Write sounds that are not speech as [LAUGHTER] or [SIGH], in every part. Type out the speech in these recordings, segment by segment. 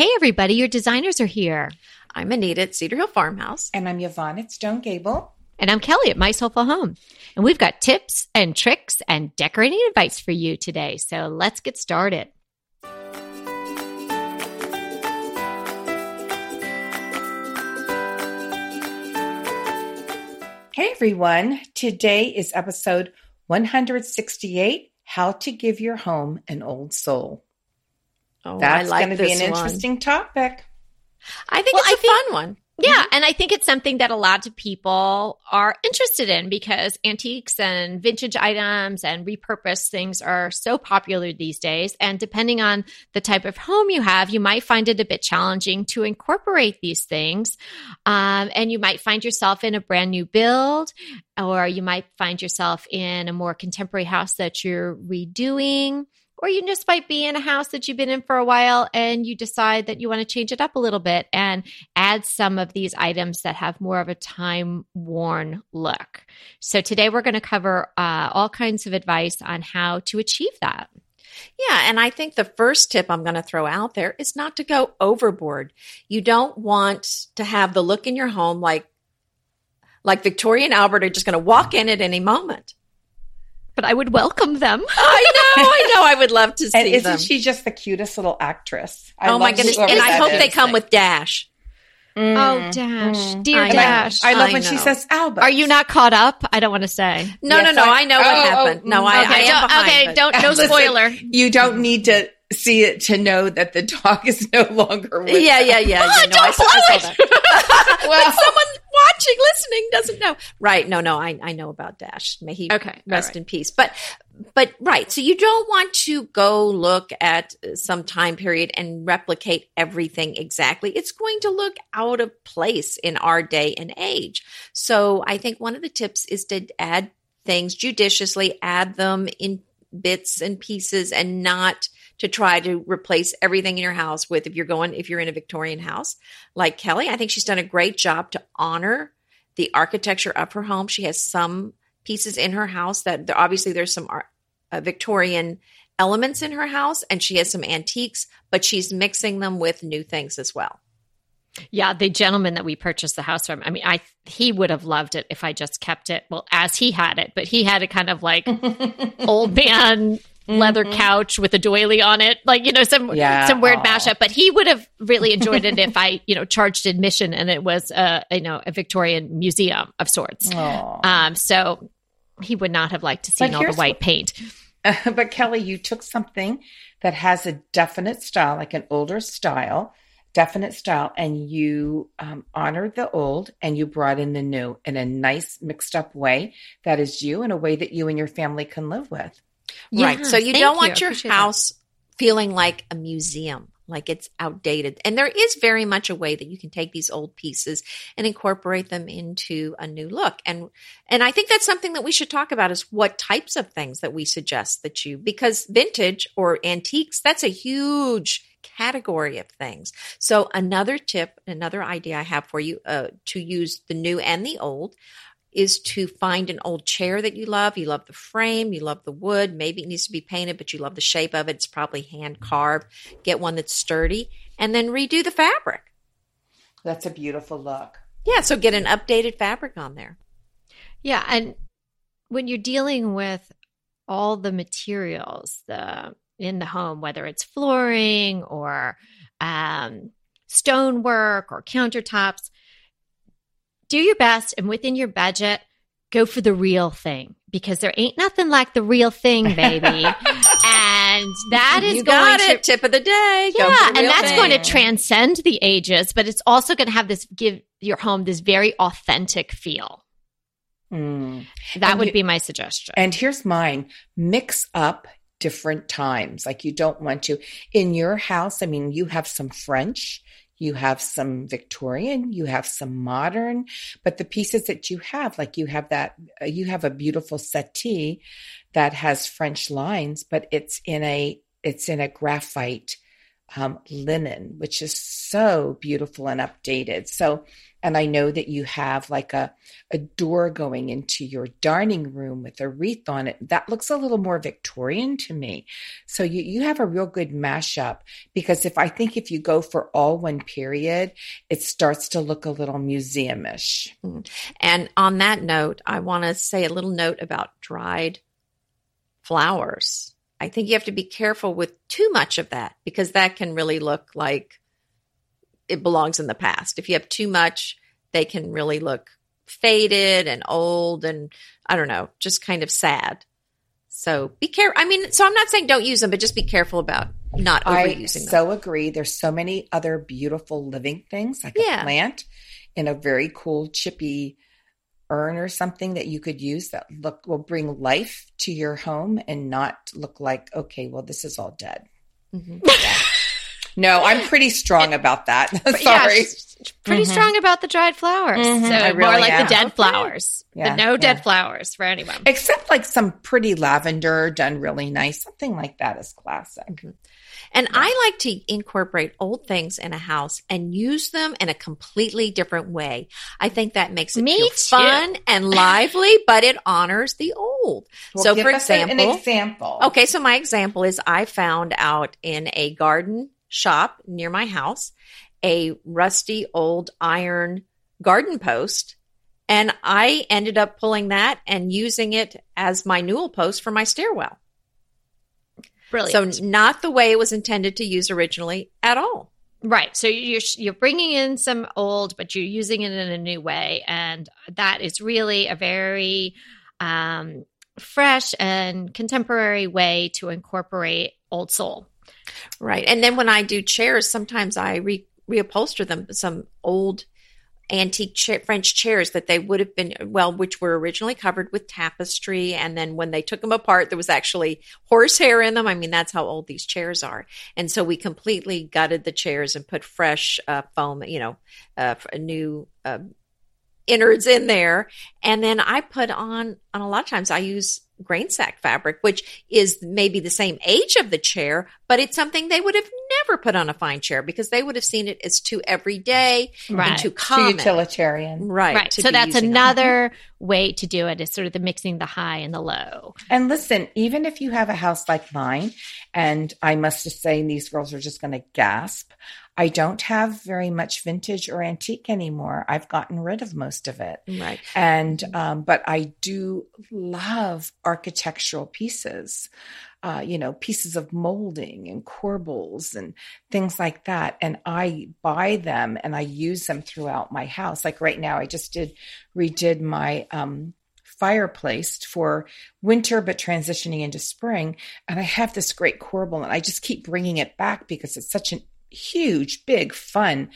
Hey, everybody, your designers are here. I'm Anita at Cedar Hill Farmhouse. And I'm Yvonne at Stone Gable. And I'm Kelly at My Soulful Home. And we've got tips and tricks and decorating advice for you today. So let's get started. Hey everyone, today is episode 168 How to Give Your Home an Old Soul. Oh, That's like going to be an one. interesting topic. I think Well, it's a I think- fun one. Yeah, and I think it's something that a lot of people are interested in because antiques and vintage items and repurposed things are so popular these days. And depending on the type of home you have, you might find it a bit challenging to incorporate these things. Um, and you might find yourself in a brand new build, or you might find yourself in a more contemporary house that you're redoing. Or you just might be in a house that you've been in for a while and you decide that you want to change it up a little bit and add some of these items that have more of a time worn look. So today we're going to cover uh, all kinds of advice on how to achieve that. Yeah, and I think the first tip I'm going to throw out there is not to go overboard. You don't want to have the look in your home like like Victoria and Albert are just going to walk in at any moment. But I would welcome them. [LAUGHS] I know, I know. I would love to And see isn't them. she just the cutest little actress? I oh my goodness! And I hope is. they come with Dash. Mm, Oh, Dash. mm. Dear I. Dash. I love I when she says Albert. Are you not caught up? I don't want to say. No, Yes, no, no. I- I, know what oh, oh, happened. no, mm, I, okay, I am don't, behind. okay, but- don't, no [LAUGHS] Listen, spoiler. You don't need to see it to know that the dog is no longer with Yeah, yeah, yeah. [LAUGHS] Oh, yeah. No, I saw, I saw that. [LAUGHS] [LAUGHS] Well, but someone watching, listening doesn't know. Right. No, no, I, I know about Dash. May he Okay, rest right. in peace. But, but right. So you don't want to go look at some time period and replicate everything exactly. It's going to look out of place in our day and age. So I think one of the tips is to add things judiciously, add them in bits and pieces and not to try to replace everything in your house with if you're going if you're in a Victorian house like Kelly. I think she's done a great job to honor the architecture of her home. She has some pieces in her house that obviously there's some uh, Victorian elements in her house and she has some antiques, but she's mixing them with new things as well. Yeah, the gentleman that we purchased the house from. I mean, I he would have loved it if I just kept it well as he had it, but he had a kind of like [LAUGHS] old man leather couch with a doily on it, like you know some Yeah. some weird Aw. mashup. But he would have really enjoyed it if [LAUGHS] I you know charged admission and it was a you know a Victorian museum of sorts. Aw. Um, so he would not have liked to see all the white what- paint. [LAUGHS] but Kelly, you took something that has a definite style, like an older style, definite style, and you um, honored the old and you brought in the new in a nice mixed up way that is you in a way that you and your family can live with. Right. So you don't want your Appreciate that. house feeling like a museum, like it's outdated. And there is very much a way that you can take these old pieces and incorporate them into a new look. And and I think that's something that we should talk about is what types of things that we suggest that you because vintage or antiques, that's a huge category of things. So another tip, another idea I have for you uh, to use the new and the old is to find an old chair that you love. You love the frame, you love the wood. Maybe it needs to be painted, but you love the shape of it. It's probably hand carved. Get one that's sturdy and then redo the fabric. That's a beautiful look. Yeah, so get an updated fabric on there. Yeah, and when you're dealing with all the materials the in the home, whether it's flooring or um, stonework or countertops, do your best and within your budget, go for the real thing because there ain't nothing like the real thing, baby. [LAUGHS] and that is you going got to it. Tip of the day. Yeah, the and that's thing. going to transcend the ages, but it's also going to have this give your home this very authentic feel. Mm. That And would you- be my suggestion. And here's mine mix up different times. Like you don't want to. In your house, I mean, you have some French, you have some Victorian, you have some modern, but the pieces that you have, like you have that, uh, you have a beautiful settee that has French lines, but it's in a, it's in a graphite um, linen, which is so beautiful and updated. So and I know that you have like a, a door going into your dining room with a wreath on it. That looks a little more Victorian to me. So you, you have a real good mashup because if I think if you go for all one period, it starts to look a little museumish. Hmm. And on that note, I want to say a little note about dried flowers. I think you have to be careful with too much of that because that can really look like it belongs in the past. If you have too much, they can really look faded and old and I don't know, just kind of sad. So be careful. I mean, so I'm not saying don't use them, but just be careful about not I overusing them. so agree. There's so many other beautiful living things like Yeah. a plant in a very cool chippy urn or something that you could use that look will bring life to your home and not look like okay, well this is all dead. [LAUGHS] Mhm. No, I'm pretty strong about that. [LAUGHS] But yeah, Sorry. she's pretty Mhm. strong about the dried flowers. Mhm. So I more like am. the dead flowers. Yeah, the no dead flowers for anyone. Except like some pretty lavender done really nice. Something like that is classic. And I like to incorporate old things in a house and use them in a completely different way. I think that makes it Me feel too. fun and [LAUGHS] lively, but it honors the old. Well, so, give for us example, an example. Okay, so my example is I found out in a garden shop near my house a rusty old iron garden post. And I ended up pulling that and using it as my newel post for my stairwell. Brilliant. So, not the way it was intended to use originally at all. Right. So you're you're bringing in some old, but you're using it in a new way, and that is really a very um, fresh and contemporary way to incorporate old soul. Right. And then when I do chairs, sometimes I re- reupholster them some old antique cha- French chairs that they would have been, well, which were originally covered with tapestry. And then when they took them apart, there was actually horsehair in them. I mean, that's how old these chairs are. And so we completely gutted the chairs and put fresh uh, foam, you know, uh, new uh, innards in there. And then I put on, on a lot of times I use grain sack fabric, which is maybe the same age of the chair, but it's something they would have never put on a fine chair because they would have seen it as too everyday Right. and too common. Too utilitarian. Right. Right. to So that's using them. another way to do it is sort of the mixing the high and the low. And listen, even if you have a house like mine, and I must just say these girls are just going to gasp. I don't have very much vintage or antique anymore. I've gotten rid of most of it. Right. And, um, but I do love architectural pieces, uh, you know, pieces of molding and corbels and things like that. And I buy them and I use them throughout my house. Like right now, I just did, redid my, um, fireplace for winter, but transitioning into spring. And I have this great corbel and I just keep bringing it back because it's such a huge, big, fun,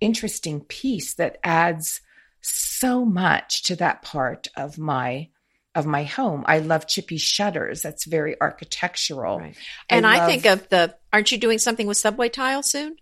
interesting piece that adds so much to that part of my of my home. I love chippy shutters. That's very architectural. Right. And I, love- think of the, aren't you doing something with subway tile soon?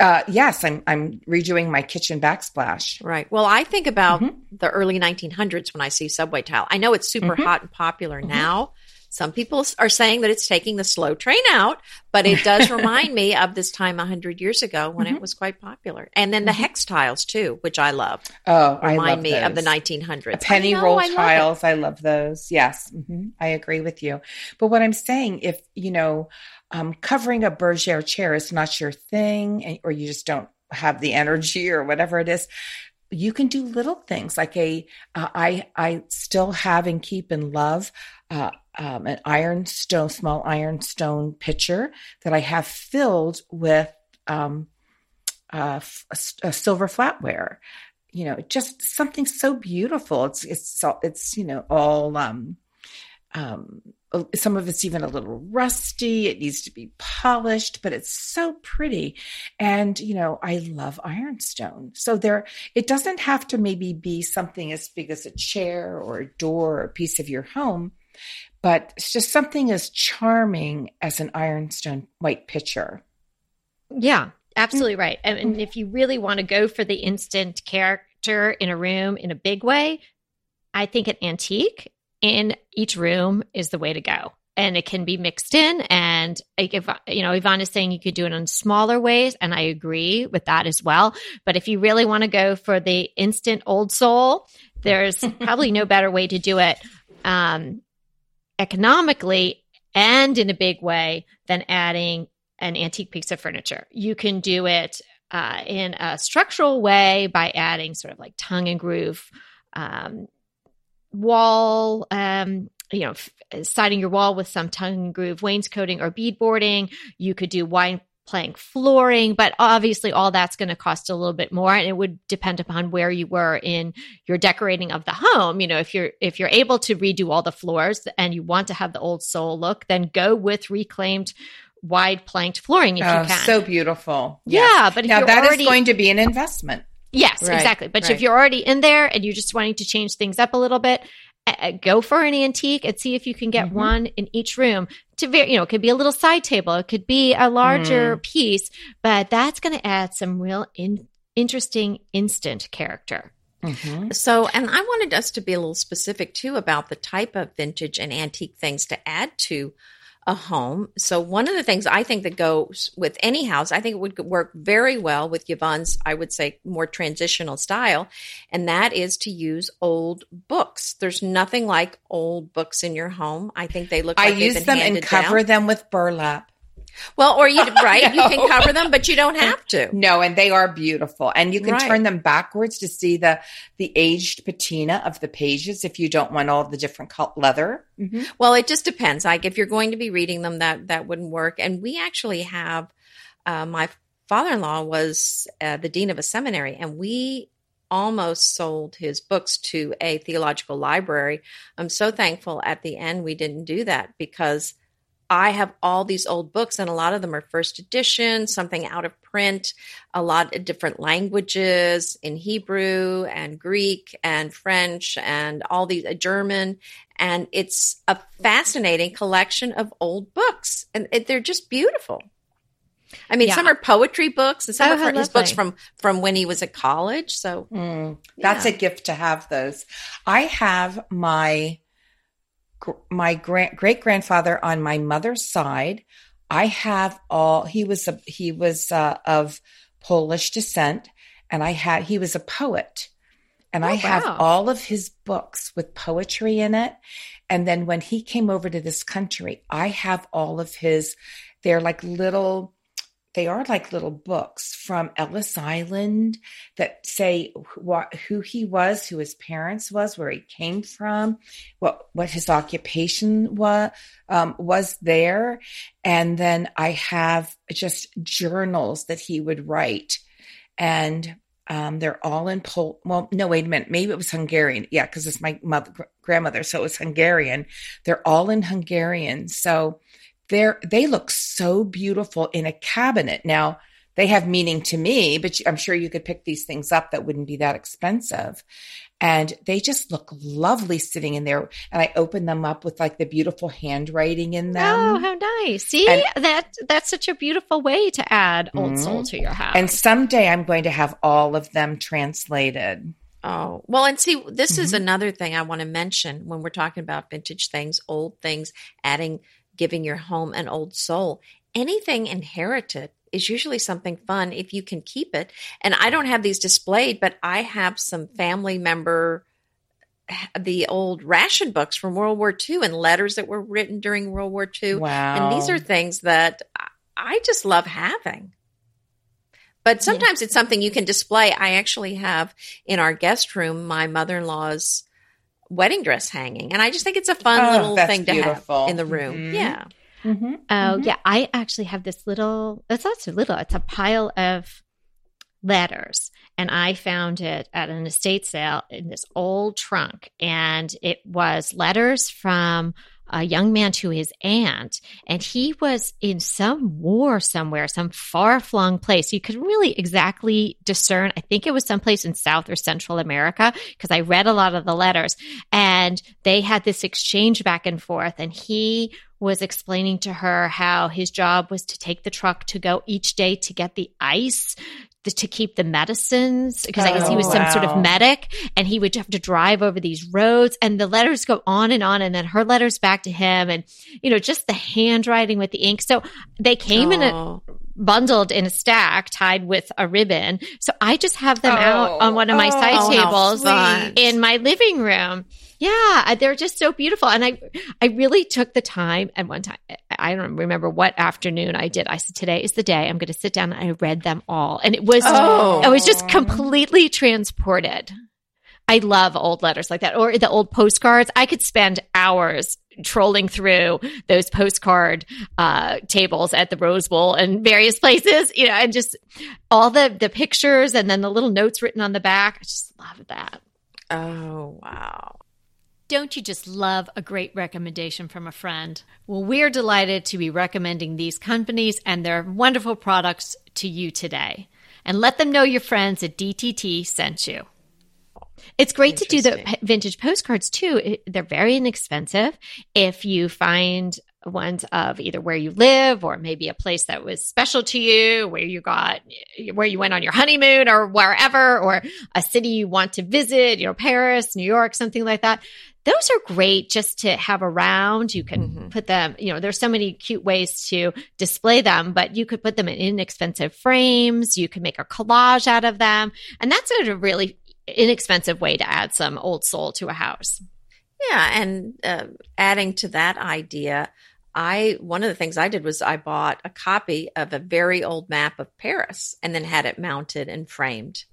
uh yes, I'm I'm redoing my kitchen backsplash. Right. Well, I think about Mhm. the early 1900s when I see subway tile. I know it's super Mhm. hot and popular Mhm. now. Some people are saying that it's taking the slow train out, but it does [LAUGHS] remind me of this time 100 years ago when it Mhm. was quite popular. And then the Mhm. hex tiles too, which I love, Oh, I remind love me of the 1900s. A penny know, roll I it. tiles. I love those. Yes, hmm I agree with you. But what I'm saying, if you know, um, covering a bergère chair is not your thing, and, or you just don't have the energy or whatever it is, you can do little things like a. Uh, I I still have and keep and love. Uh, um, an ironstone, small ironstone pitcher that I have filled with um, uh, a silver flatware you know just something so beautiful it's it's it's you know all um um some of it's even a little rusty. It needs to be polished but it's so pretty. And you know i love ironstone. So there it doesn't have to maybe be something as big as a chair or a door or a piece of your home but it's just something as charming as an ironstone white pitcher. Yeah, absolutely right. And, and if you really want to go for the instant character in a room in a big way, I think an antique in each room is the way to go. and it can be mixed in. And like if you know, Yvonne is saying you could do it in smaller ways, and I agree with that as well. But if you really want to go for the instant old soul, there's [LAUGHS] probably no better way to do it um, economically and in a big way than adding an antique piece of furniture. You can do it uh, in a structural way by adding sort of like tongue and groove um, wall, um, you know, f- siding your wall with some tongue and groove wainscoting or beadboarding. You could do wine plank flooring, but obviously all that's going to cost a little bit more and it would depend upon where you were in your decorating of the home. You know, if you're if you're able to redo all the floors and you want to have the old soul look, then go with reclaimed wide planked flooring if oh, you can. so beautiful. Yeah, Yes. but if now that is already going to be an investment. Yes, Right, exactly. But right. if you're already in there and you're just wanting to change things up a little bit, uh, go for an antique and see if you can get Mhm. one in each room. To very, you know, it could be a little side table, it could be a larger piece, but that's going to add some real in, interesting instant character. Mhm. So, and I wanted us to be a little specific too about the type of vintage and antique things to add to a home. So, one of the things I think that goes with any house, I think it would work very well with Yvonne's, I would say, more transitional style, and that is to use old books. There's nothing like old books in your home. I think they look I like use them and cover down. them with burlap. Well, or you [LAUGHS] right, you can cover them, but you don't have to. No, and they are beautiful. And you can Right. turn them backwards to see the the aged patina of the pages if you don't want all the different leather. Mhm. Well, it just depends. Like if you're going to be reading them, that that wouldn't work. And we actually have uh, my father-in-law was uh, the dean of a seminary, and we almost sold his books to a theological library. I'm so thankful at the end we didn't do that because I have all these old books, and a lot of them are first edition, something out of print, a lot of different languages in Hebrew and Greek and French and all these uh, German. And it's a fascinating collection of old books, and it, they're just beautiful. I mean, Yeah. some are poetry books, and some Oh, are his books from from when he was at college. So Mm, that's Yeah. a gift to have those. I have my my grand great grandfather on my mother's side. I have all. He was a he was uh, of Polish descent, and I had he was a poet, and I Oh, have wow. all of his books with poetry in it. And then when he came over to this country, I have all of his. They're like little. They are like little books from Ellis Island that say who he was, who his parents was, where he came from, what what his occupation was um, was there, and then I have just journals that he would write, and um, they're all in Pol. Well, no, wait a minute, maybe it was Hungarian. Yeah, because it's my mother grandmother, so it was Hungarian. They're all in Hungarian, so they're they look so beautiful in a cabinet now they have meaning to me, but I'm sure you could pick these things up that wouldn't be that expensive. And they just look lovely sitting in there. And I open them up with like the beautiful handwriting in them. oh, how nice. See, And- that that's such a beautiful way to add old soul Mhm. to your house. and someday I'm going to have all of them translated. Oh, well, and see, this is Mhm. another thing I want to mention when we're talking about vintage things, old things, adding, giving your home an old soul. Anything inherited is usually something fun if you can keep it. And I don't have these displayed, but I have some family member the old ration books from World War II and letters that were written during World War II. Wow. And these are things that I- just love having. But sometimes it's something you can display. I actually have in our guest room my mother in law's wedding dress hanging. And I just think it's a fun Oh, little that's thing to beautiful. have in the room. Mhm. Yeah. Mhm. Oh, Mhm. yeah. I actually have this little, it's not so little, it's a pile of letters. And I found it at an estate sale in this old trunk. And it was letters from a young man to his aunt. And he was in some war somewhere, some far flung place. You could really exactly discern. I think it was someplace in South or Central America because I read a lot of the letters. And they had this exchange back and forth. And he was explaining to her how his job was to take the truck to go each day to get the ice the, to keep the medicines because I guess he was Oh, some sort of oh, medic and he would have to drive over these roads and the letters go on and on and then her letters back to him and, you know, just the handwriting with the ink. So they came in a Oh. bundled in a stack tied with a ribbon. So I just have them Oh, out on oh. one of my oh, side tables in my living room. Yeah, they're just so beautiful. And I I really took the time and one time I don't remember what afternoon I did. I said today is the day I'm going to sit down and I read them all. And it was Oh. I was just completely transported. I love old letters like that or the old postcards. I could spend hours trolling through those postcard uh, tables at the Rose Bowl and various places, you know, and just all the the pictures and then the little notes written on the back. I just love that. Oh, wow. Don't you just love a great recommendation from a friend? Well, we're delighted to be recommending these companies and their wonderful products to you today. And let them know your friends at DTT sent you. It's great to do the vintage postcards too. They're very inexpensive. If you find ones of either where you live or maybe a place that was special to you, where you got, where you went on your honeymoon or wherever, or a city you want to visit, you know, Paris, New York, something like that. Those are great just to have around. You can Mhm. put them, you know, there's so many cute ways to display them, but you could put them in inexpensive frames. You could make a collage out of them. And that's a really inexpensive way to add some old soul to a house. Yeah, and uh, adding to that idea, I one of the things I did was I bought a copy of a very old map of Paris and then had it mounted and framed.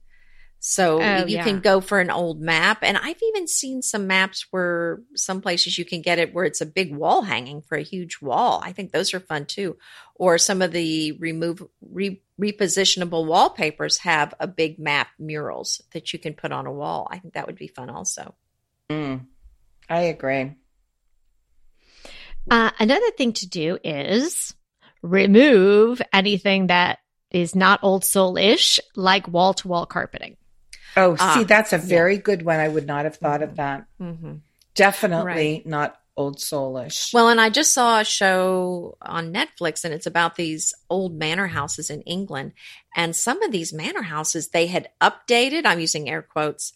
So Oh, you yeah. can go for an old map, and I've even seen some maps where some places you can get it where it's a big wall hanging for a huge wall. I think those are fun too. Or some of the remove re, repositionable wallpapers have a big map murals that you can put on a wall. I think that would be fun also. Mm, I agree. Uh, another thing to do is remove anything that is not old soul ish, like wall to wall carpeting. Oh, Ah, see, that's a yeah. very good one. I would not have thought of that. Mm-hmm. Definitely not old soulish. Well, and I just saw a show on Netflix and it's about these old manor houses in England. And some of these manor houses they had updated, I'm using air quotes,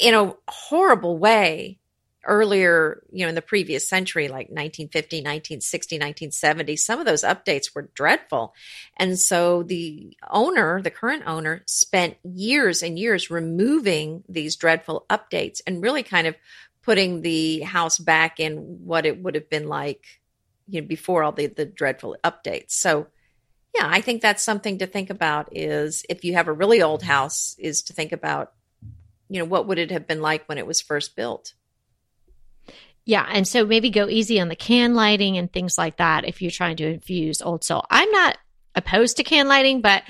in a horrible way earlier, you know, in the previous century, like 1950, 1960, 1970. Some of those updates were dreadful. And so the owner, the current owner, spent years and years removing these dreadful updates and really kind of putting the house back in what it would have been like you know before all the the dreadful updates so yeah i think that's something to think about is if you have a really old house is to think about you know what would it have been like when it was first built Yeah. And so maybe go easy on the can lighting and things like that if you're trying to infuse old soul. I'm not opposed to can lighting, but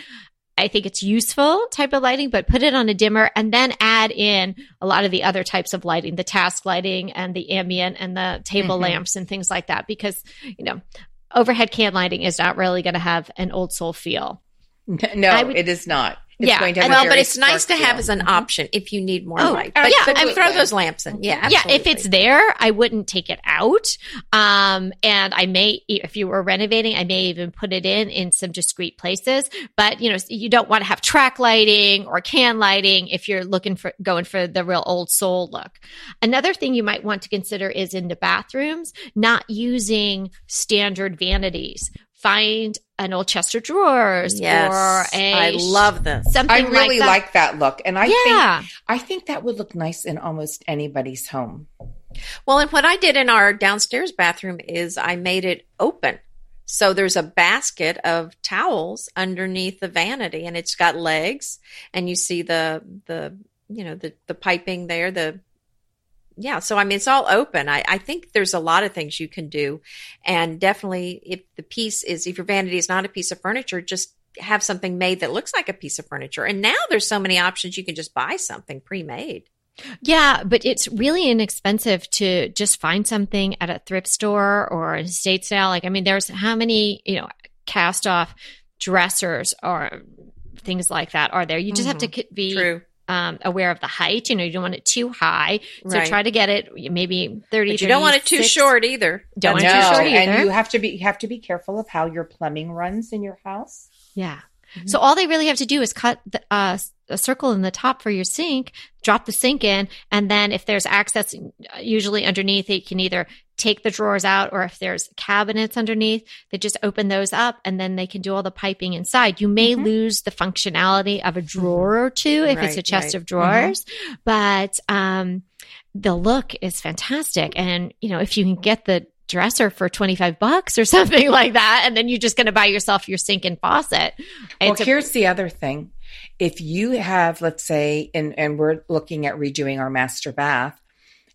I think it's useful type of lighting, but put it on a dimmer and then add in a lot of the other types of lighting, the task lighting and the ambient and the table Mhm. lamps and things like that, because, you know, overhead can lighting is not really going to have an old soul feel. no, would- it is not. Yeah, going to have well but it's nice to have as an option if you need more Oh, light but, yeah, but and throw those lamps in yeah Yeah, if it's there, I wouldn't take it out. Um, and I may, if you were renovating, I may even put it in in some discreet places. But you know, you don't want to have track lighting or can lighting if you're looking for going for the real old soul look. Another thing you might want to consider is in the bathrooms, not using standard vanities. Find an old chest of drawers yes or a i love this something I really like like that. that, look, and I think. I think that would look nice in almost anybody's home. Well, and what I did in our downstairs bathroom is I made it open. So there's a basket of towels underneath the vanity and it's got legs and you see the the you know the the piping there the yeah so i mean it's all open. I, I think there's a lot of things you can do. And definitely if the piece is if your vanity is not a piece of furniture just have something made that looks like a piece of furniture. And now there's so many options you can just buy something pre-made. Yeah, but it's really inexpensive to just find something at a thrift store or an estate sale. Like, I mean, there's how many, you know, cast off dressers or things like that are there. You just have to mm-hmm. be true um, aware of the height. You know, you don't want it too high. So Right. try to get it maybe 30, but you don't want it too short either Don't want no, it too short either. and you have to be you have to be careful of how your plumbing runs in your house. Yeah. Mm-hmm. So all they really have to do is cut the, uh, a circle in the top for your sink, drop the sink in, and then if there's access, usually underneath it, you can either take the drawers out or if there's cabinets underneath, they just open those up and then they can do all the piping inside. You may Mhm. lose the functionality of a drawer or two if it's a chest right. of drawers, but um, the look is fantastic. And, you know, if you can get the dresser for 25 bucks or [LAUGHS] something like that, and then you're just going to buy yourself your sink and faucet. Well, It's a- here's the other thing. If you have, let's say, and, and we're looking at redoing our master bath,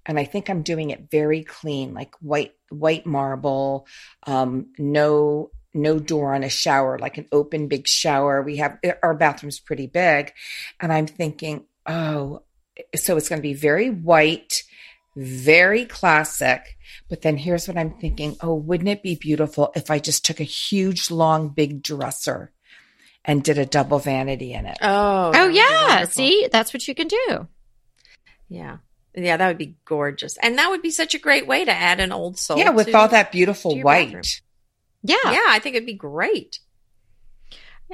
and I think I'm doing it very clean, like white white marble, um, no no door on a shower, like an open big shower. We have our bathroom's pretty big, and I'm thinking, oh, so it's going to be very white, very classic. But then here's what I'm thinking: oh, wouldn't it be beautiful if I just took a huge, long, big dresser? and did a double vanity in it. Oh, oh yeah, wonderful. see, that's what you can do. Yeah. Yeah, that would be gorgeous. And that would be such a great way to add an old soul. yeah, with to- all that beautiful white. bathroom. Yeah. Yeah, I think it'd be great.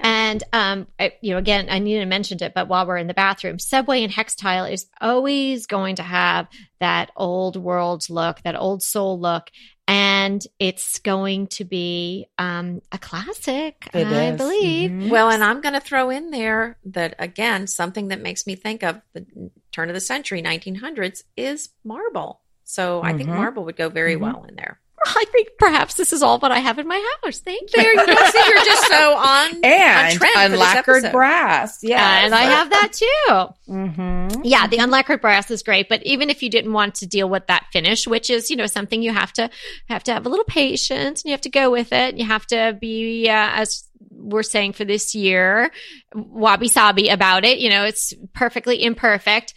And um, I, you know, again, I need to mention it, but while we're in the bathroom, Subway and Hextile is always going to have that old world look, that old soul look, and it's going to be um, a classic, It I is. believe. Mhm. Well, and I'm going to throw in there that again, something that makes me think of the turn of the century, 1900s, is marble. So I think Mhm. marble would go very Mhm. well in there. I think perhaps this is all what I have in my house. Thank you. There you go. See, you're just so [LAUGHS] on, on and trend for this unlacquered brass. Yeah, And I have that too. hmm Yeah, the unlacquered brass is great, but even if you didn't want to deal with that finish, which is you know something you have to have to have a little patience and you have to go with it. and You have to be uh, as we're saying for this year, wabi sabi about it. You know, it's perfectly imperfect,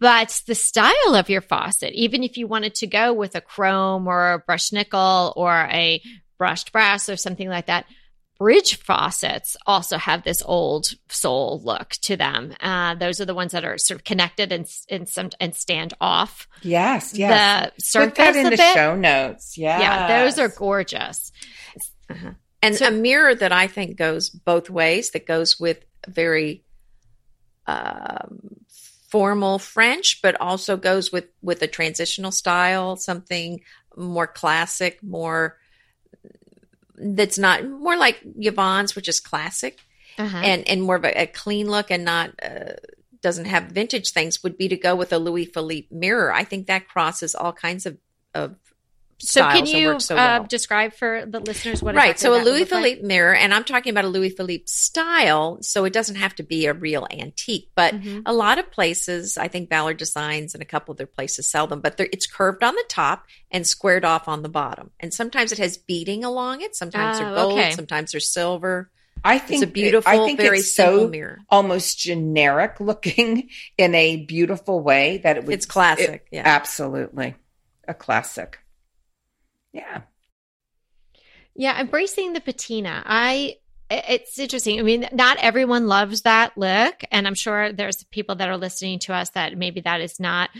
but the style of your faucet, even if you wanted to go with a chrome or a brushed nickel or a brushed brass or something like that, bridge faucets also have this old soul look to them. Uh, those are the ones that are sort of connected and and some and stand off Yes, yes. the surface Put that in the bit. show notes. Yeah, Yeah, those are gorgeous. And So- a mirror that I think goes both ways, that goes with very um, formal French, but also goes with with a transitional style, something more classic, more that's not more like Yvonne's, which is classic, Uh-huh. and and more of a, a clean look and not. Uh, doesn't have vintage things would be to go with a Louis Philippe mirror. I think that crosses all kinds of of so can styles and you works so uh, well describe for the listeners what right so a louis look like? philippe mirror and i'm talking about a louis philippe style so it doesn't have to be a real antique but Mhm. a lot of places i think ballard designs and a couple other places sell them but it's curved on the top and squared off on the bottom and sometimes it has beading along it sometimes they're Oh, gold okay. sometimes they're silver I think it's a beautiful I think very it's simple so mirror almost generic looking in a beautiful way that it would. it's classic it- yeah Absolutely, a classic. Yeah. Yeah, embracing the patina. I it's interesting. I mean, not everyone loves that look, and I'm sure there's people that are listening to us that maybe that is not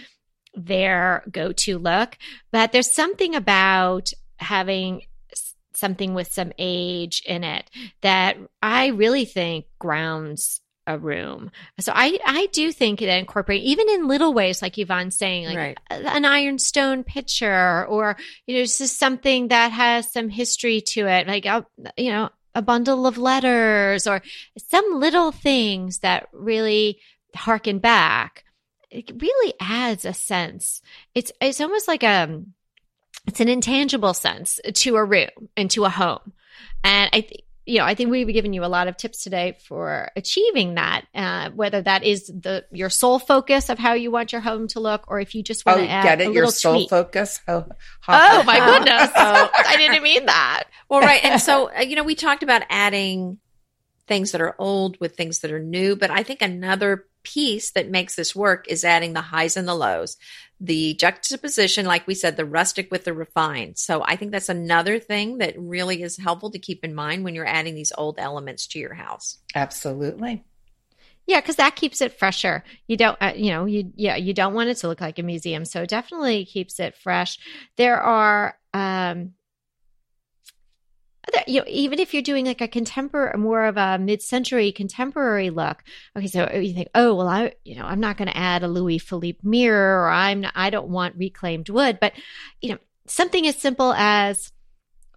their go-to look, but there's something about having something with some age in it that I really think grounds a room. So I I do think that incorporating, even in little ways like Yvonne's saying like right. an ironstone pitcher or you know just something that has some history to it like a you know a bundle of letters or some little things that really harken back. It really adds a sense. It's it's almost like a it's an intangible sense to a room and to a home. And i think you know, I think we've given you a lot of tips today for achieving that. Uh, whether that is the your sole focus of how you want your home to look, or if you just want Oh, to add get a it? Your little soul focus. Oh, Oh my goodness! [LAUGHS] I didn't mean that. Well, right. And so, uh, you know, we talked about adding things that are old with things that are new, but I think another piece that makes this work is adding the highs and the lows, the juxtaposition, like we said, the rustic with the refined. So I think that's another thing that really is helpful to keep in mind when you're adding these old elements to your house. Absolutely. Yeah, because that keeps it fresher. You don't, uh, you know, you yeah, you don't want it to look like a museum, so it definitely keeps it fresh. There are um, Uh, you know, even if you're doing like a contemporary, more of a mid-century contemporary look. Okay, so you think, oh well, I, you know, I'm not going to add a Louis Philippe mirror, or I'm, not, I don't want reclaimed wood, but you know, something as simple as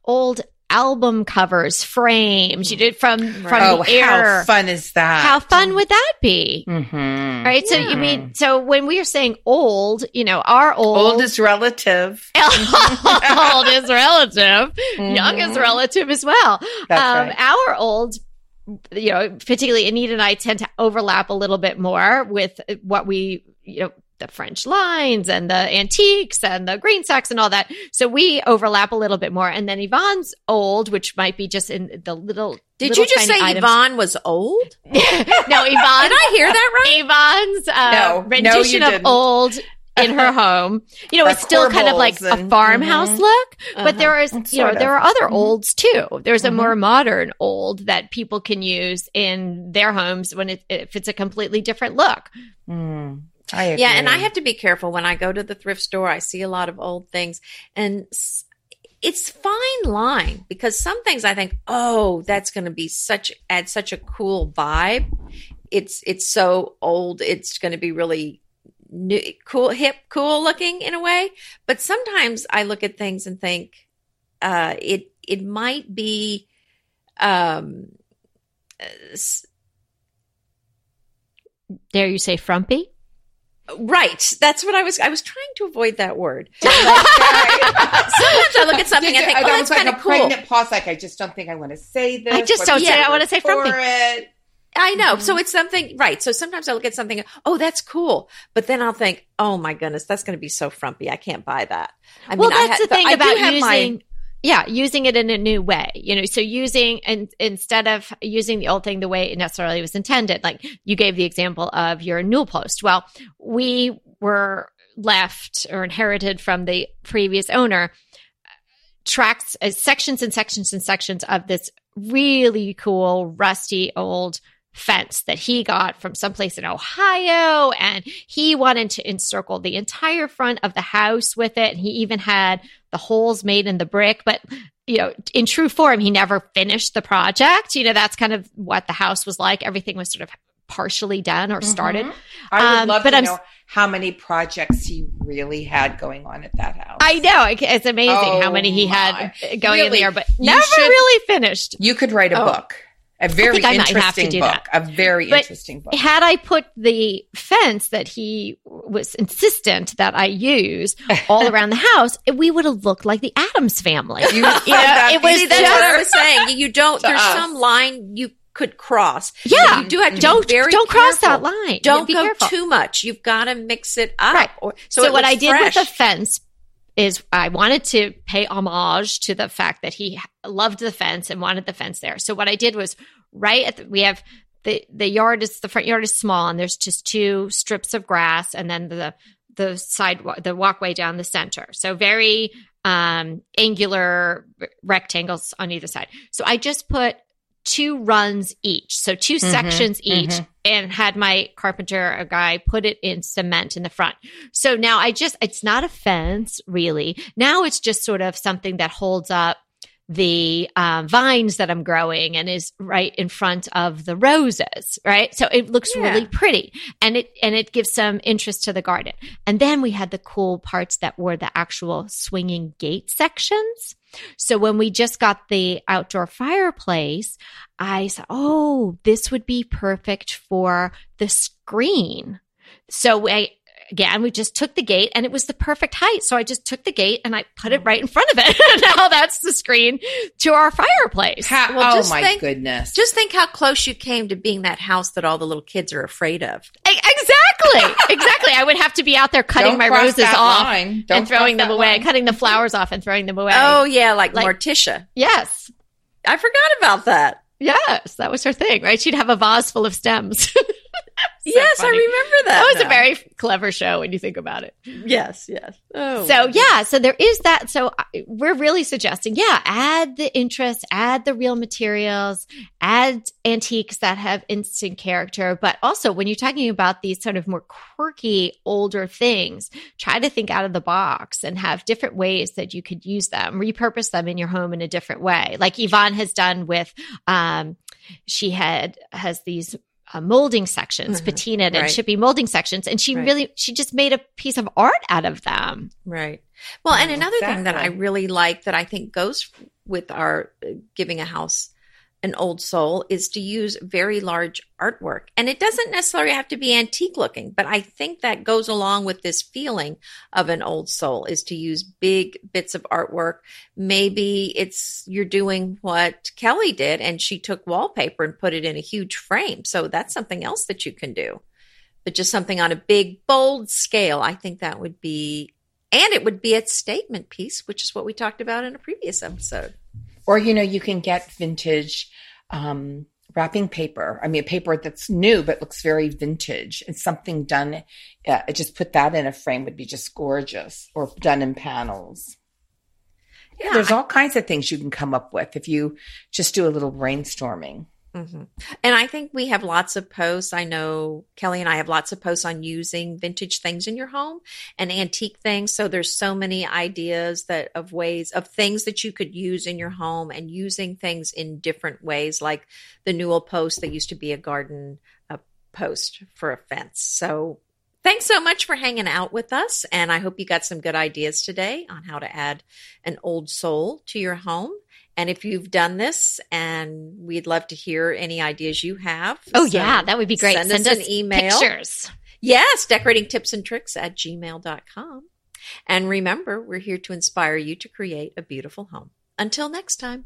old album covers, frames. You did from from oh, the air. how fun is that? How fun would that be? Mm-hmm. Right. So you mean so when we are saying old, you know, our old Old is relative. [LAUGHS] old is relative, young is relative as well. That's um, right. Our old, you know, particularly Anita and I tend to overlap a little bit more with what we, you know, the French lines and the antiques and the green sacks and all that. So we overlap a little bit more. And then Yvonne's old, which might be just in the little. Did little you just say items. Yvonne was old? [LAUGHS] no, Yvonne. [LAUGHS] Did I hear that right? Yvonne's uh, No, no, rendition you of old in her home. You know, Or it's still kind of like corbels a and- farmhouse Mhm. look, but Uh-huh. there is, you know, Sort there are other Mhm. olds too. There's a Mhm. more modern old that people can use in their homes when it, if it's a completely different look. Mm. Yeah, and I have to be careful when I go to the thrift store. I see a lot of old things, and it's fine line because some things I think, oh, that's going to be such add such a cool vibe. It's it's so old. It's going to be really new, cool, hip, cool looking in a way. But sometimes I look at things and think, uh, it it might be. Um, uh, s- Dare you say frumpy? Right. That's what I was. I was trying to avoid that word. [LAUGHS] [LAUGHS] Sometimes I look at something and think, "Oh, was that's like kind a of cool." pregnant pause. Like I just don't think I want to say this. I just What don't the say I wanna say for frumpy. it. I know. Mm-hmm. So it's something, right? So sometimes I look at something, oh, that's cool, but then I'll think, oh my goodness, that's going to be so frumpy. I can't buy that. I well, I that's ha- the thing I do about have my- using. Yeah, using it in a new way. You know, so using and instead of using the old thing the way it necessarily was intended, like you gave the example of your new post. Well, we were left or inherited from the previous owner tracks uh, sections and sections and sections of this really cool rusty old fence that he got from someplace in Ohio and he wanted to encircle the entire front of the house with it and he even had the holes made in the brick but you know in true form he never finished the project you know that's kind of what the house was like everything was sort of partially done or started Mhm. I would Um, love to I'm- know how many projects he really had going on at that house. I know it's amazing how Oh many he had my. going in there but never should- really finished You could write a Oh. book, a very think I might have to interesting book, that. a very But interesting book. had I put the fence that he was insistent that I use all around the house, we would have looked like the Addams family. You would You know, it was See, that's what I was saying. You don't. [LAUGHS] There's us. some line you could cross. Yeah. you do have to don't be very don't cross that line. Don't be go careful. too much. You've got to mix it up. Right. Or, So, so what I did fresh. with the fence is I wanted to pay homage to the fact that he loved the fence and wanted the fence there. So what I did was right at the, we have the the yard is the front yard is small and there's just two strips of grass and then the the side the walkway down the center. So very um angular rectangles on either side. So I just put two runs each. So 2 Mhm, sections each mhm. and had my carpenter a guy put it in cement in the front. So now I just it's not a fence really. Now it's just sort of something that holds up the um, vines that I'm growing and is right in front of the roses, right? So it looks Yeah. really pretty and it and it gives some interest to the garden. And then we had the cool parts that were the actual swinging gate sections. So when we just got the outdoor fireplace, I said, "Oh, this would be perfect for the screen." So I again, we just took the gate and it was the perfect height. So I just took the gate and I put it oh. right in front of it. [LAUGHS] now that's the screen to our fireplace. How- Well, oh my think- goodness! Just think how close you came to being that house that all the little kids are afraid of. Exactly. [LAUGHS] exactly. I would have to be out there cutting Don't my roses off and throwing them away, line. cutting the flowers off and throwing them away. Oh yeah, like, Like- Morticia. yes. I forgot about that. Yes. That was her thing, right? She'd have a vase full of stems. [LAUGHS] [LAUGHS] yes, funny. I remember that. That was a very clever show when you think about it. yes, yes. Oh, So yeah, so there is that. So we're really suggesting, yeah, add the interest, add the real materials, add antiques that have instant character. But also when you're talking about these sort of more quirky, older things, try to think out of the box and have different ways that you could use them, repurpose them in your home in a different way. Like Yvonne has done with, um, she had, has these uh, molding sections, Mhm, patinaed and chippy molding sections. And she Right. really, she just made a piece of art out of them. Right. Well, and another thing that I really like that I think goes with our uh, giving a house an old soul is to use very large artwork. And it doesn't necessarily have to be antique looking, but I think that goes along with this feeling of an old soul is to use big bits of artwork. Maybe it's you're doing what Kelly did and she took wallpaper and put it in a huge frame. So that's something else that you can do. But just something on a big, bold scale, I think that would be and it would be a statement piece, which is what we talked about in a previous episode. Or, you know, you can get vintage um, wrapping paper. I mean, a paper that's new but looks very vintage and something done, uh, just put that in a frame would be just gorgeous or done in panels. Yeah, There's all kinds of things you can come up with if you just do a little brainstorming. Hmm And I think we have lots of posts. I know Kelly and I have lots of posts on using vintage things in your home and antique things. So there's so many ideas that of ways of things that you could use in your home and using things in different ways, like the newel post that used to be a garden uh, post for a fence. So thanks so much for hanging out with us. And I hope you got some good ideas today on how to add an old soul to your home. And if you've done this, and we'd love to hear any ideas you have. Oh So yeah, that would be great. Send, us, an email. pictures. Yes, decorating tips and tricks at gmail.com. And remember, we're here to inspire you to create a beautiful home. Until next time.